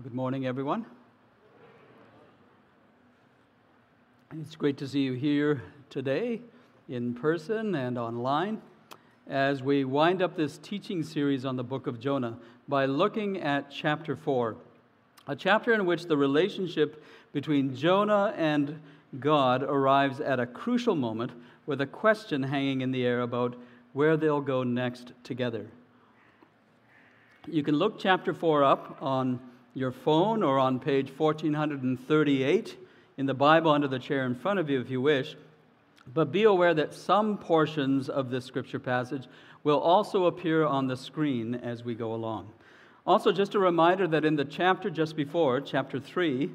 Well, good morning, everyone. It's great to see you here today in person and online as we wind up this teaching series on the book of Jonah by looking at chapter 4, a chapter in which the relationship between Jonah and God arrives at a crucial moment with a question hanging in the air about where they'll go next together. You can look chapter 4 up on your phone or on page 1438 in the Bible under the chair in front of you if you wish. But be aware that some portions of this scripture passage will also appear on the screen as we go along. Also, just a reminder that in the chapter just before, chapter 3,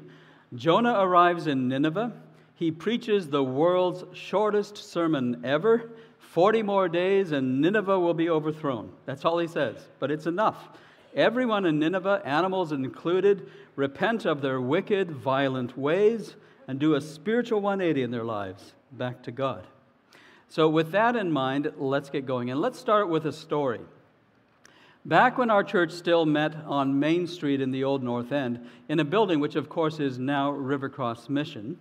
Jonah arrives in Nineveh. He preaches the world's shortest sermon ever 40 more days and Nineveh will be overthrown. That's all he says, but it's enough. Everyone in Nineveh, animals included, repent of their wicked, violent ways and do a spiritual 180 in their lives back to God. So, with that in mind, let's get going. And let's start with a story. Back when our church still met on Main Street in the Old North End, in a building which, of course, is now Rivercross Mission,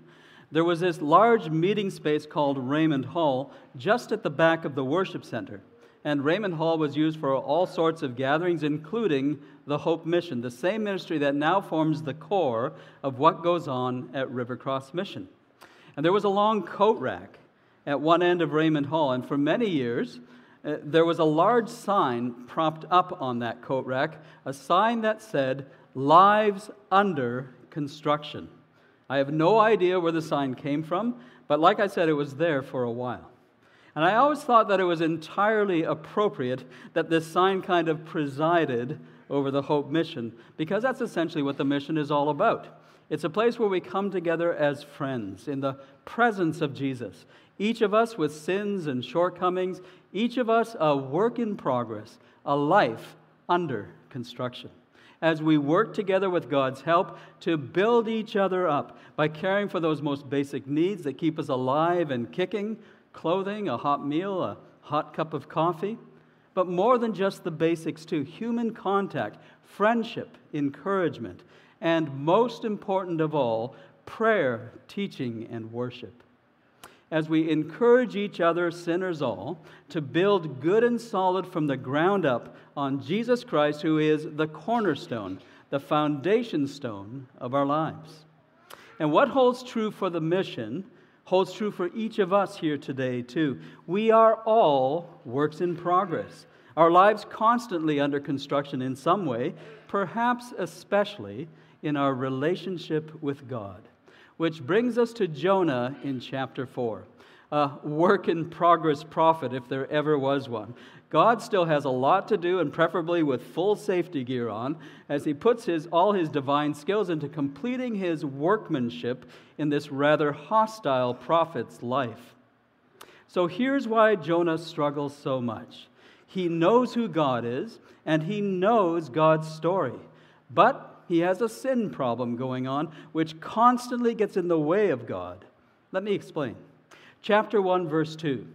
there was this large meeting space called Raymond Hall just at the back of the worship center and Raymond Hall was used for all sorts of gatherings, including the Hope Mission, the same ministry that now forms the core of what goes on at Rivercross Mission. And there was a long coat rack at one end of Raymond Hall, and for many years, uh, there was a large sign propped up on that coat rack, a sign that said, Lives Under Construction. I have no idea where the sign came from, but like I said, it was there for a while. And I always thought that it was entirely appropriate that this sign kind of presided over the Hope mission, because that's essentially what the mission is all about. It's a place where we come together as friends in the presence of Jesus. Each of us with sins and shortcomings, each of us a work in progress, a life under construction. As we work together with God's help to build each other up by caring for those most basic needs that keep us alive and kicking, clothing, a hot meal, a hot cup of coffee, but more than just the basics, too human contact, friendship, encouragement, and most important of all, prayer, teaching, and worship. As we encourage each other, sinners all, to build good and solid from the ground up on Jesus Christ, who is the cornerstone, the foundation stone of our lives. And what holds true for the mission holds true for each of us here today, too. We are all works in progress, our lives constantly under construction in some way, perhaps especially in our relationship with God. Which brings us to Jonah in chapter 4 a work in progress prophet, if there ever was one. God still has a lot to do, and preferably with full safety gear on, as he puts his, all his divine skills into completing his workmanship in this rather hostile prophet's life. So here's why Jonah struggles so much he knows who God is, and he knows God's story. But he has a sin problem going on, which constantly gets in the way of God. Let me explain. Chapter 1, verse 2.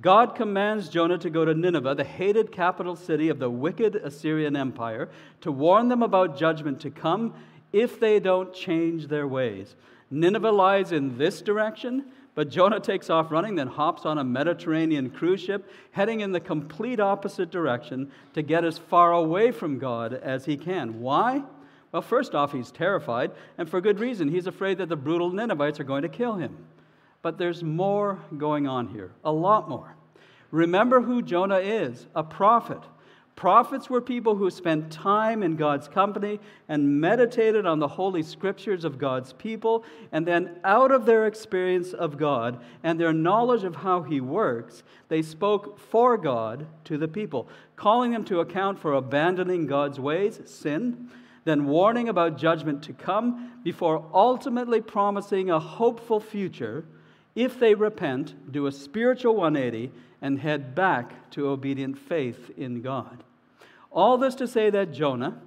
God commands Jonah to go to Nineveh, the hated capital city of the wicked Assyrian Empire, to warn them about judgment to come if they don't change their ways. Nineveh lies in this direction, but Jonah takes off running, then hops on a Mediterranean cruise ship, heading in the complete opposite direction to get as far away from God as he can. Why? Well, first off, he's terrified, and for good reason. He's afraid that the brutal Ninevites are going to kill him. But there's more going on here, a lot more. Remember who Jonah is a prophet. Prophets were people who spent time in God's company and meditated on the holy scriptures of God's people, and then, out of their experience of God and their knowledge of how He works, they spoke for God to the people, calling them to account for abandoning God's ways, sin, then warning about judgment to come, before ultimately promising a hopeful future if they repent, do a spiritual 180, and head back to obedient faith in God. All this to say that Jonah,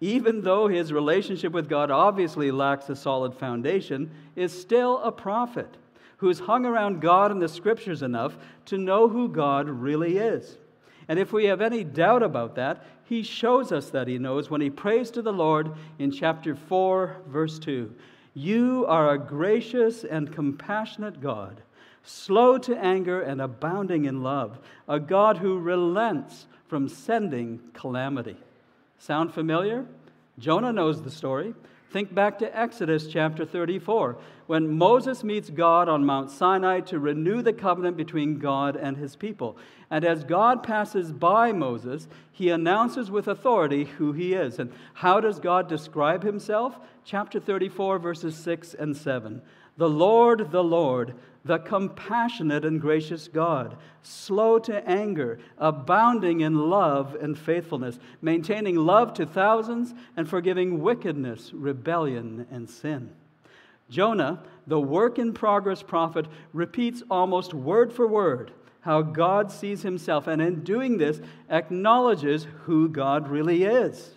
even though his relationship with God obviously lacks a solid foundation, is still a prophet who's hung around God and the scriptures enough to know who God really is. And if we have any doubt about that, he shows us that he knows when he prays to the Lord in chapter 4, verse 2. You are a gracious and compassionate God, slow to anger and abounding in love, a God who relents from sending calamity. Sound familiar? Jonah knows the story. Think back to Exodus chapter 34, when Moses meets God on Mount Sinai to renew the covenant between God and his people. And as God passes by Moses, he announces with authority who he is. And how does God describe himself? Chapter 34, verses 6 and 7. The Lord, the Lord, the compassionate and gracious God, slow to anger, abounding in love and faithfulness, maintaining love to thousands, and forgiving wickedness, rebellion, and sin. Jonah, the work in progress prophet, repeats almost word for word how God sees himself, and in doing this, acknowledges who God really is.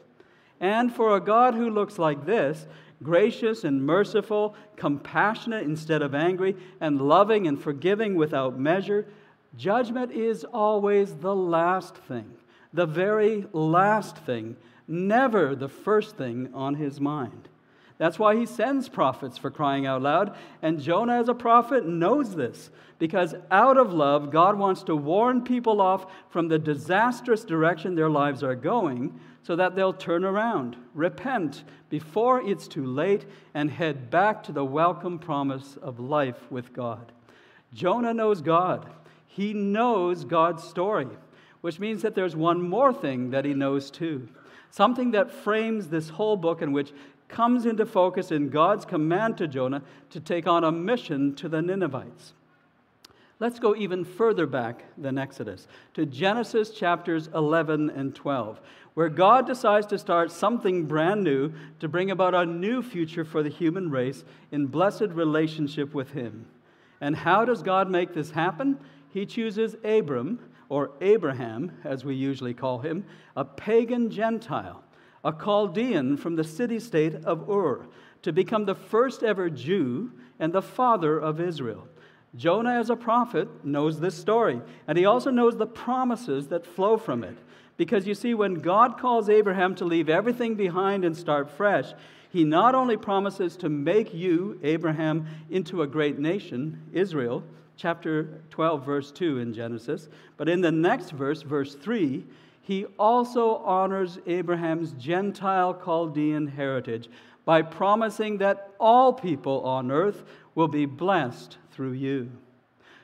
And for a God who looks like this, gracious and merciful, compassionate instead of angry, and loving and forgiving without measure, judgment is always the last thing, the very last thing, never the first thing on his mind. That's why he sends prophets for crying out loud. And Jonah, as a prophet, knows this because out of love, God wants to warn people off from the disastrous direction their lives are going so that they'll turn around, repent before it's too late, and head back to the welcome promise of life with God. Jonah knows God, he knows God's story, which means that there's one more thing that he knows too. Something that frames this whole book, in which comes into focus in God's command to Jonah to take on a mission to the Ninevites. Let's go even further back than Exodus to Genesis chapters 11 and 12, where God decides to start something brand new to bring about a new future for the human race in blessed relationship with Him. And how does God make this happen? He chooses Abram, or Abraham, as we usually call him, a pagan Gentile a Chaldean from the city state of Ur, to become the first ever Jew and the father of Israel. Jonah, as a prophet, knows this story, and he also knows the promises that flow from it. Because you see, when God calls Abraham to leave everything behind and start fresh, he not only promises to make you, Abraham, into a great nation, Israel, chapter 12, verse 2 in Genesis, but in the next verse, verse 3, he also honors Abraham's Gentile Chaldean heritage by promising that all people on earth will be blessed through you.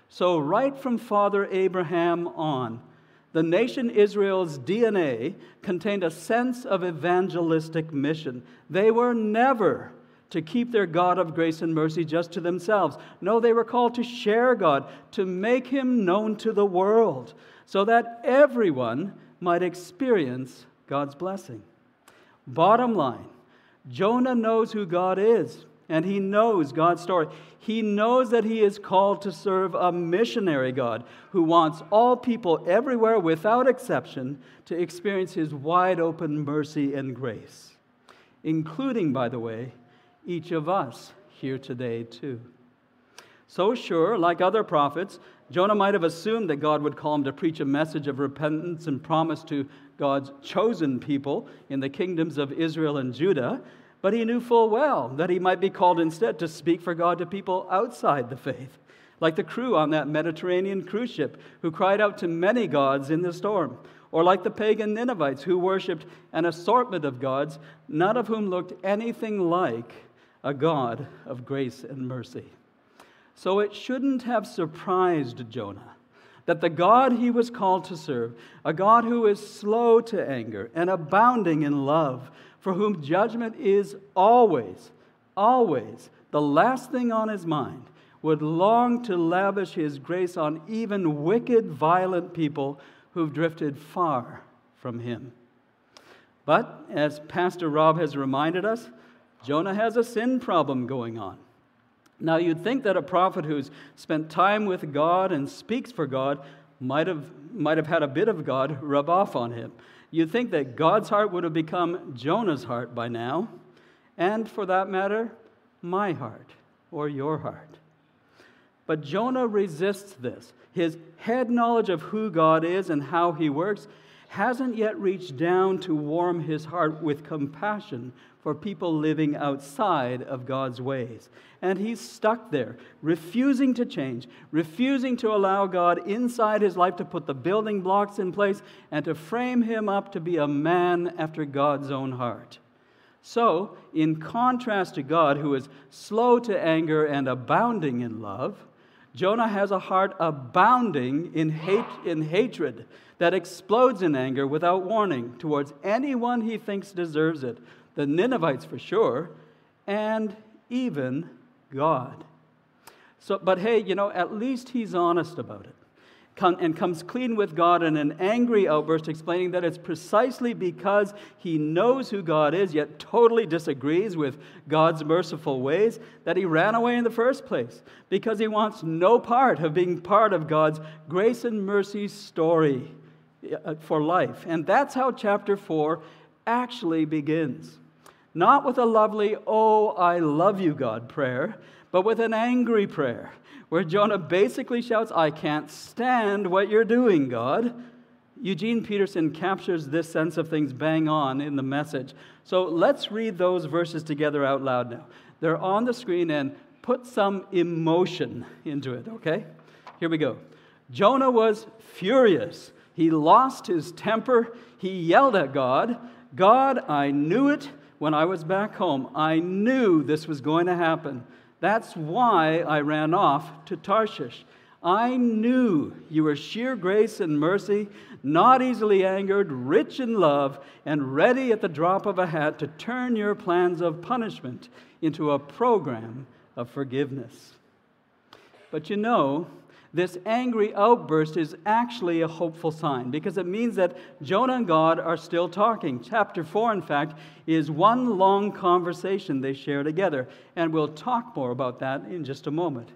So, right from Father Abraham on, the nation Israel's DNA contained a sense of evangelistic mission. They were never to keep their God of grace and mercy just to themselves. No, they were called to share God, to make Him known to the world, so that everyone might experience God's blessing. Bottom line Jonah knows who God is, and he knows God's story. He knows that he is called to serve a missionary God who wants all people everywhere, without exception, to experience his wide open mercy and grace, including, by the way, each of us here today, too. So sure, like other prophets, Jonah might have assumed that God would call him to preach a message of repentance and promise to God's chosen people in the kingdoms of Israel and Judah, but he knew full well that he might be called instead to speak for God to people outside the faith, like the crew on that Mediterranean cruise ship who cried out to many gods in the storm, or like the pagan Ninevites who worshiped an assortment of gods, none of whom looked anything like a God of grace and mercy. So it shouldn't have surprised Jonah that the God he was called to serve, a God who is slow to anger and abounding in love, for whom judgment is always, always the last thing on his mind, would long to lavish his grace on even wicked, violent people who've drifted far from him. But as Pastor Rob has reminded us, Jonah has a sin problem going on. Now, you'd think that a prophet who's spent time with God and speaks for God might have, might have had a bit of God rub off on him. You'd think that God's heart would have become Jonah's heart by now, and for that matter, my heart or your heart. But Jonah resists this. His head knowledge of who God is and how he works hasn't yet reached down to warm his heart with compassion for people living outside of God's ways. And he's stuck there, refusing to change, refusing to allow God inside his life to put the building blocks in place and to frame him up to be a man after God's own heart. So, in contrast to God, who is slow to anger and abounding in love, Jonah has a heart abounding in, hate, in hatred that explodes in anger without warning towards anyone he thinks deserves it the Ninevites for sure, and even God. So, but hey, you know, at least he's honest about it and comes clean with God in an angry outburst, explaining that it's precisely because he knows who God is, yet totally disagrees with God's merciful ways, that he ran away in the first place. Because he wants no part of being part of God's grace and mercy story uh, for life. And that's how chapter 4 actually begins. Not with a lovely, oh, I love you, God prayer, but with an angry prayer where Jonah basically shouts, I can't stand what you're doing, God. Eugene Peterson captures this sense of things bang on in the message. So let's read those verses together out loud now. They're on the screen and put some emotion into it, okay? Here we go. Jonah was furious. He lost his temper. He yelled at God, God, I knew it when I was back home. I knew this was going to happen. That's why I ran off to Tarshish. I knew you were sheer grace and mercy, not easily angered, rich in love, and ready at the drop of a hat to turn your plans of punishment into a program of forgiveness. But you know, this angry outburst is actually a hopeful sign because it means that Jonah and God are still talking. Chapter 4, in fact, is one long conversation they share together, and we'll talk more about that in just a moment.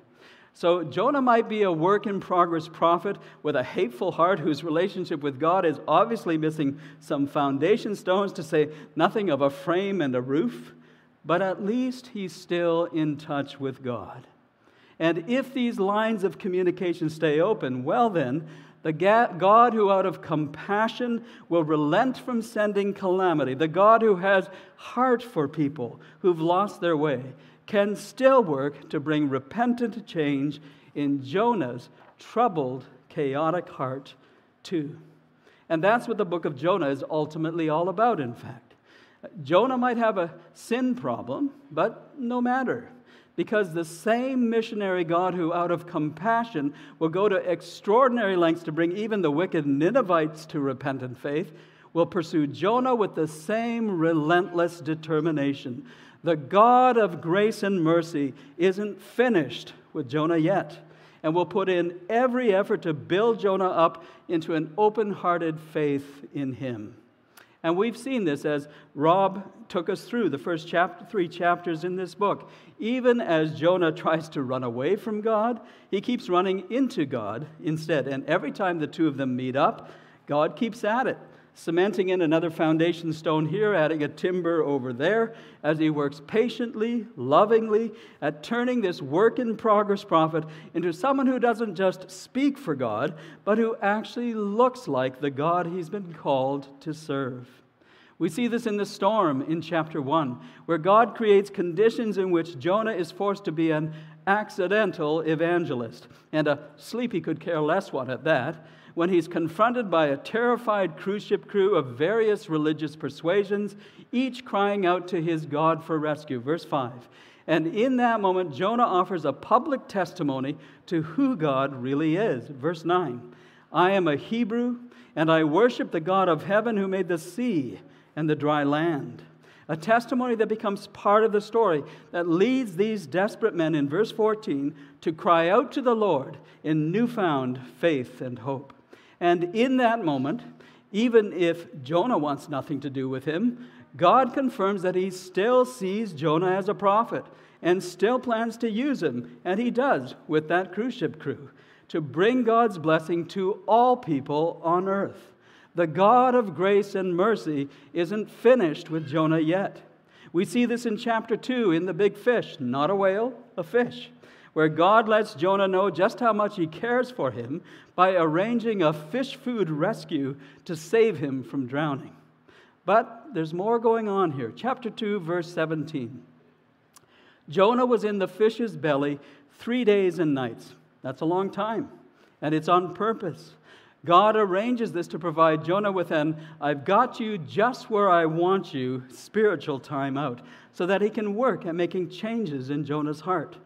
So, Jonah might be a work in progress prophet with a hateful heart whose relationship with God is obviously missing some foundation stones, to say nothing of a frame and a roof, but at least he's still in touch with God. And if these lines of communication stay open, well, then, the God who, out of compassion, will relent from sending calamity, the God who has heart for people who've lost their way, can still work to bring repentant change in Jonah's troubled, chaotic heart, too. And that's what the book of Jonah is ultimately all about, in fact. Jonah might have a sin problem, but no matter because the same missionary God who, out of compassion, will go to extraordinary lengths to bring even the wicked Ninevites to repentant faith, will pursue Jonah with the same relentless determination. The God of grace and mercy isn't finished with Jonah yet and will put in every effort to build Jonah up into an open hearted faith in him. And we've seen this as Rob took us through the first chapter, three chapters in this book. Even as Jonah tries to run away from God, he keeps running into God instead. And every time the two of them meet up, God keeps at it, cementing in another foundation stone here, adding a timber over there, as he works patiently, lovingly at turning this work in progress prophet into someone who doesn't just speak for God, but who actually looks like the God he's been called to serve. We see this in the storm in chapter 1, where God creates conditions in which Jonah is forced to be an accidental evangelist, and a sleepy could care less one at that, when he's confronted by a terrified cruise ship crew of various religious persuasions, each crying out to his God for rescue. Verse 5. And in that moment, Jonah offers a public testimony to who God really is. Verse 9 I am a Hebrew, and I worship the God of heaven who made the sea and the dry land. A testimony that becomes part of the story that leads these desperate men in verse 14 to cry out to the Lord in newfound faith and hope. And in that moment, even if Jonah wants nothing to do with him, God confirms that he still sees Jonah as a prophet and still plans to use him, and he does with that cruise ship crew, to bring God's blessing to all people on earth. The God of grace and mercy isn't finished with Jonah yet. We see this in chapter 2 in the big fish, not a whale, a fish, where God lets Jonah know just how much he cares for him by arranging a fish food rescue to save him from drowning. But there's more going on here. Chapter 2, verse 17. Jonah was in the fish's belly three days and nights. That's a long time, and it's on purpose. God arranges this to provide Jonah with an I've got you just where I want you spiritual time out so that he can work at making changes in Jonah's heart.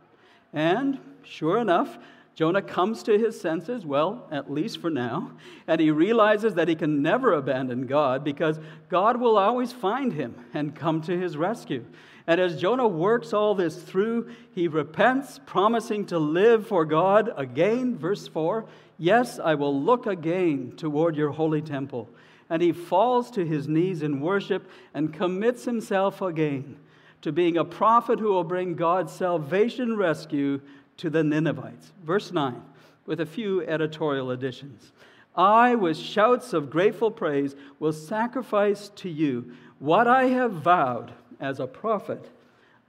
And sure enough, Jonah comes to his senses, well, at least for now, and he realizes that he can never abandon God because God will always find him and come to his rescue. And as Jonah works all this through, he repents, promising to live for God again. Verse 4 Yes, I will look again toward your holy temple. And he falls to his knees in worship and commits himself again to being a prophet who will bring God's salvation rescue to the Ninevites. Verse 9, with a few editorial additions. I, with shouts of grateful praise, will sacrifice to you what I have vowed as a prophet.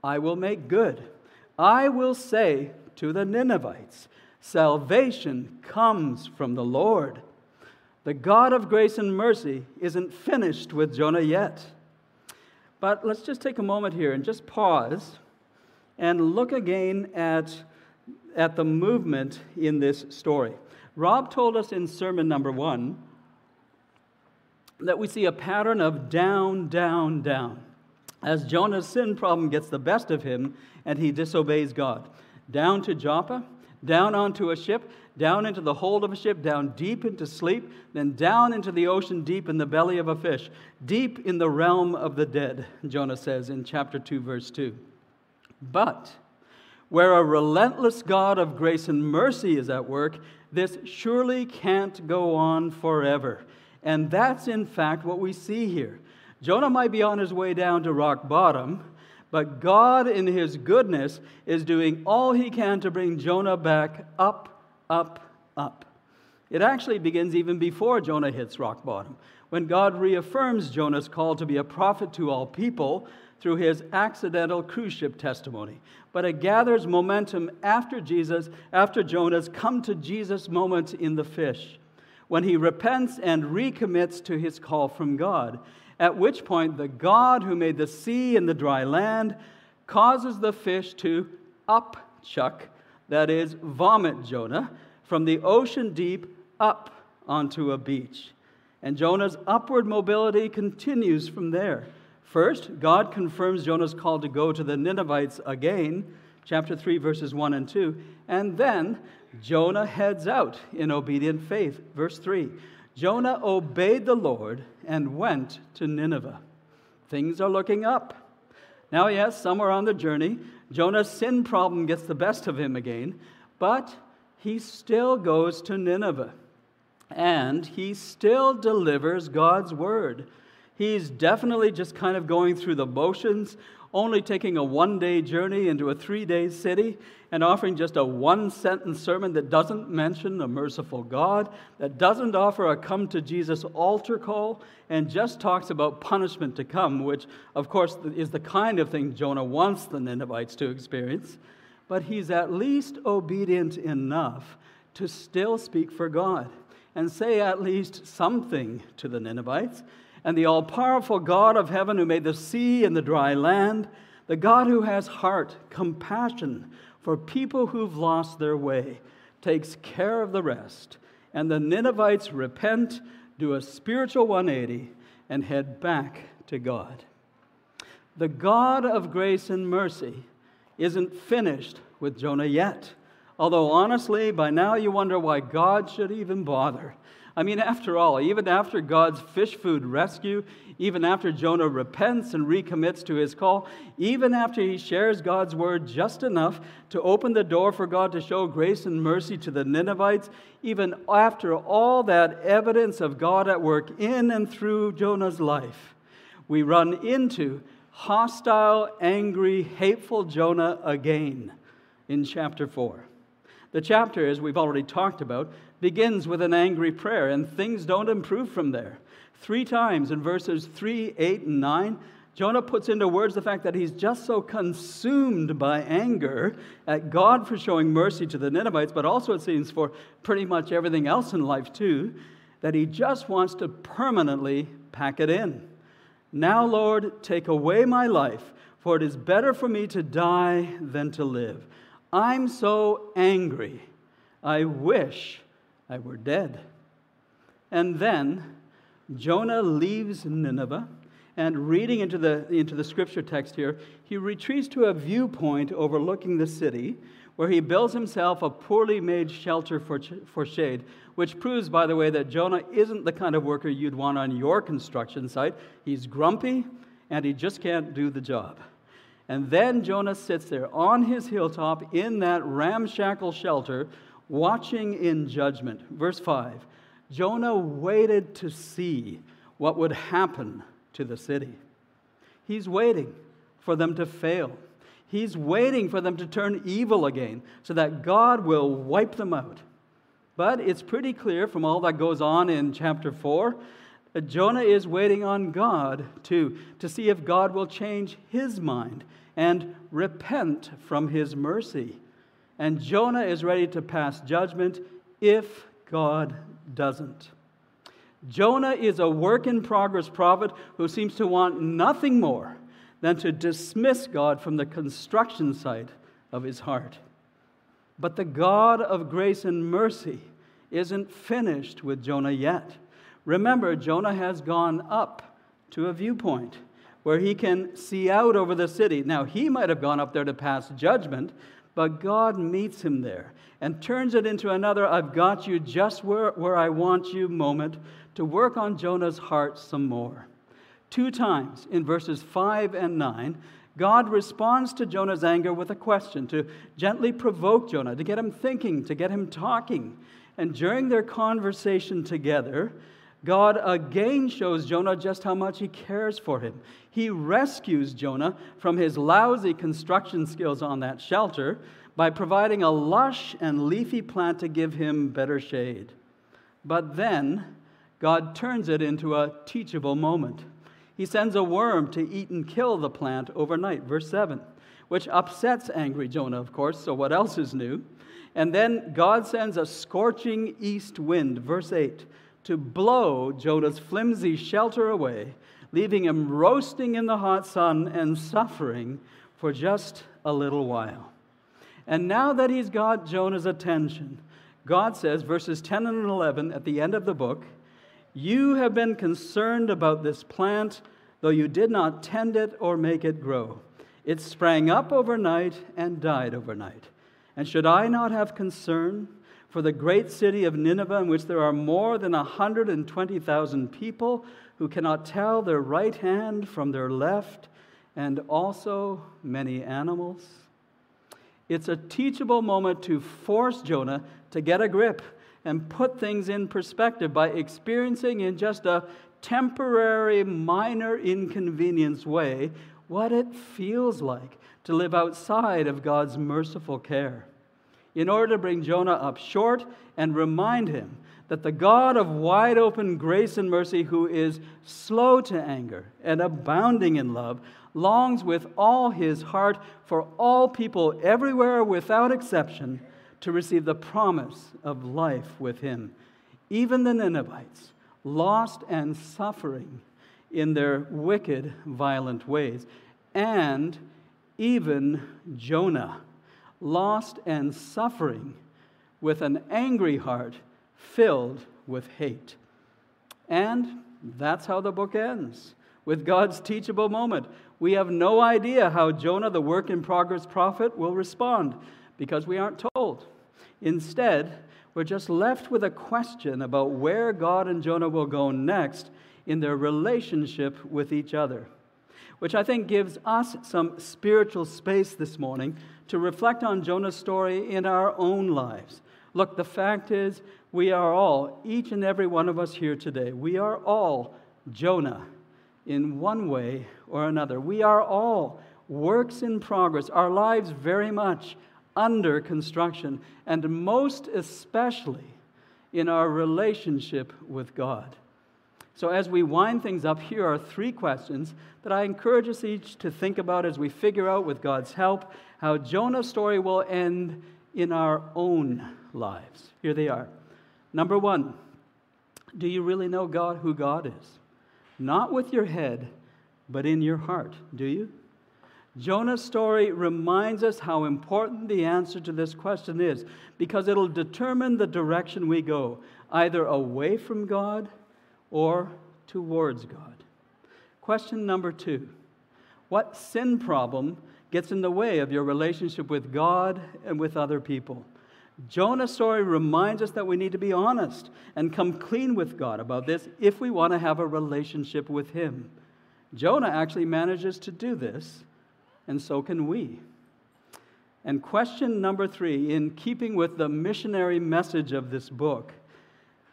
I will make good. I will say to the Ninevites, Salvation comes from the Lord. The God of grace and mercy isn't finished with Jonah yet. But let's just take a moment here and just pause and look again at, at the movement in this story. Rob told us in sermon number one that we see a pattern of down, down, down as Jonah's sin problem gets the best of him and he disobeys God. Down to Joppa, down onto a ship, down into the hold of a ship, down deep into sleep, then down into the ocean deep in the belly of a fish, deep in the realm of the dead, Jonah says in chapter 2, verse 2. But where a relentless God of grace and mercy is at work, this surely can't go on forever. And that's in fact what we see here. Jonah might be on his way down to rock bottom, but God, in his goodness, is doing all he can to bring Jonah back up, up, up. It actually begins even before Jonah hits rock bottom, when God reaffirms Jonah's call to be a prophet to all people through his accidental cruise ship testimony. But it gathers momentum after Jesus, after Jonah's come to Jesus moment in the fish, when he repents and recommits to his call from God at which point the God who made the sea and the dry land causes the fish to upchuck, that is, vomit Jonah, from the ocean deep up onto a beach. And Jonah's upward mobility continues from there. First, God confirms Jonah's call to go to the Ninevites again, chapter 3, verses 1 and 2. And then Jonah heads out in obedient faith. Verse 3 Jonah obeyed the Lord and went to Nineveh. Things are looking up. Now, yes, somewhere on the journey, Jonah's sin problem gets the best of him again, but he still goes to Nineveh. And he still delivers God's word. He's definitely just kind of going through the motions, only taking a one day journey into a three day city and offering just a one sentence sermon that doesn't mention a merciful God, that doesn't offer a come to Jesus altar call, and just talks about punishment to come, which, of course, is the kind of thing Jonah wants the Ninevites to experience. But he's at least obedient enough to still speak for God and say at least something to the Ninevites. And the all powerful God of heaven who made the sea and the dry land, the God who has heart, compassion, for people who've lost their way, takes care of the rest. And the Ninevites repent, do a spiritual 180, and head back to God. The God of grace and mercy isn't finished with Jonah yet. Although, honestly, by now you wonder why God should even bother. I mean, after all, even after God's fish food rescue, even after Jonah repents and recommits to his call, even after he shares God's word just enough to open the door for God to show grace and mercy to the Ninevites, even after all that evidence of God at work in and through Jonah's life, we run into hostile, angry, hateful Jonah again in chapter 4. The chapter, as we've already talked about, begins with an angry prayer, and things don't improve from there. Three times in verses 3, 8, and 9, Jonah puts into words the fact that he's just so consumed by anger at God for showing mercy to the Ninevites, but also, it seems, for pretty much everything else in life too, that he just wants to permanently pack it in. Now, Lord, take away my life, for it is better for me to die than to live. I'm so angry. I wish I were dead. And then Jonah leaves Nineveh and reading into the, into the scripture text here, he retreats to a viewpoint overlooking the city where he builds himself a poorly made shelter for, for shade, which proves, by the way, that Jonah isn't the kind of worker you'd want on your construction site. He's grumpy and he just can't do the job. And then Jonah sits there on his hilltop in that ramshackle shelter, watching in judgment. Verse 5 Jonah waited to see what would happen to the city. He's waiting for them to fail. He's waiting for them to turn evil again so that God will wipe them out. But it's pretty clear from all that goes on in chapter 4 that Jonah is waiting on God too, to see if God will change his mind and repent from his mercy. And Jonah is ready to pass judgment if God doesn't. Jonah is a work in progress prophet who seems to want nothing more than to dismiss God from the construction site of his heart. But the God of grace and mercy isn't finished with Jonah yet. Remember, Jonah has gone up to a viewpoint where he can see out over the city. Now, he might have gone up there to pass judgment, but God meets him there and turns it into another I've got you just where, where I want you moment to work on Jonah's heart some more. Two times in verses 5 and 9, God responds to Jonah's anger with a question to gently provoke Jonah, to get him thinking, to get him talking. And during their conversation together, God again shows Jonah just how much he cares for him. He rescues Jonah from his lousy construction skills on that shelter by providing a lush and leafy plant to give him better shade. But then God turns it into a teachable moment. He sends a worm to eat and kill the plant overnight, verse 7, which upsets angry Jonah, of course, so what else is new? And then God sends a scorching east wind, verse 8, to blow Jonah's flimsy shelter away, leaving him roasting in the hot sun and suffering for just a little while. And now that he's got Jonah's attention, God says, verses 10 and 11 at the end of the book, you have been concerned about this plant, though you did not tend it or make it grow. It sprang up overnight and died overnight. And should I not have concern for the great city of Nineveh, in which there are more than 120,000 people who cannot tell their right hand from their left, and also many animals? It's a teachable moment to force Jonah to get a grip and put things in perspective by experiencing in just a temporary, minor inconvenience way what it feels like to live outside of God's merciful care. In order to bring Jonah up short and remind him that the God of wide open grace and mercy, who is slow to anger and abounding in love, longs with all his heart for all people everywhere without exception to receive the promise of life with him. Even the Ninevites, lost and suffering in their wicked, violent ways. And even Jonah, lost and suffering with an angry heart filled with hate. And that's how the book ends with God's teachable moment. We have no idea how Jonah, the work in progress prophet, will respond because we aren't told. Instead, we're just left with a question about where God and Jonah will go next in their relationship with each other, which I think gives us some spiritual space this morning to reflect on Jonah's story in our own lives. Look, the fact is, we are all, each and every one of us here today, we are all Jonah in one way or another. We are all works in progress, our lives very much under construction, and most especially in our relationship with God. So, as we wind things up, here are three questions that I encourage us each to think about as we figure out, with God's help, how Jonah's story will end in our own lives. Here they are. Number one, do you really know God, who God is? Not with your head, but in your heart, do you? Jonah's story reminds us how important the answer to this question is because it'll determine the direction we go, either away from God or towards God. Question number two What sin problem gets in the way of your relationship with God and with other people? Jonah's story reminds us that we need to be honest and come clean with God about this if we want to have a relationship with Him. Jonah actually manages to do this and so can we. And question number three, in keeping with the missionary message of this book,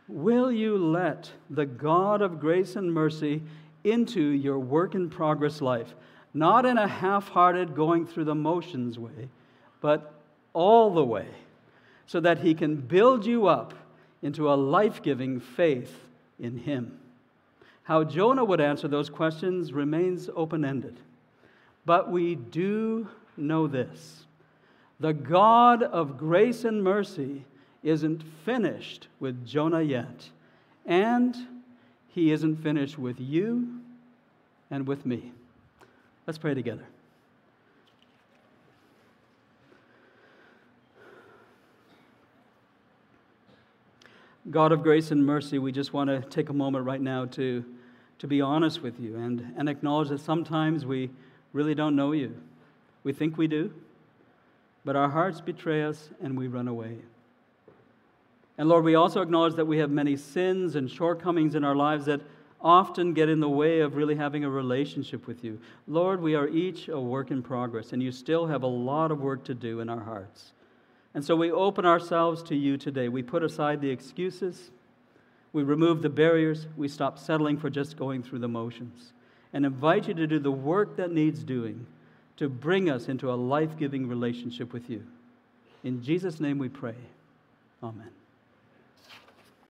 will you let the God of grace and mercy into your work in progress life, not in a half hearted going through the motions way, but all the way, so that He can build you up into a life giving faith in Him? How Jonah would answer those questions remains open ended. But we do know this the God of grace and mercy isn't finished with Jonah yet, and he isn't finished with you and with me. Let's pray together. God of grace and mercy, we just want to take a moment right now to, to be honest with you and, and acknowledge that sometimes we really don't know you. We think we do, but our hearts betray us and we run away. And Lord, we also acknowledge that we have many sins and shortcomings in our lives that often get in the way of really having a relationship with you. Lord, we are each a work in progress, and you still have a lot of work to do in our hearts. And so we open ourselves to you today. We put aside the excuses, we remove the barriers, we stop settling for just going through the motions and invite you to do the work that needs doing to bring us into a life giving relationship with you. In Jesus' name we pray. Amen.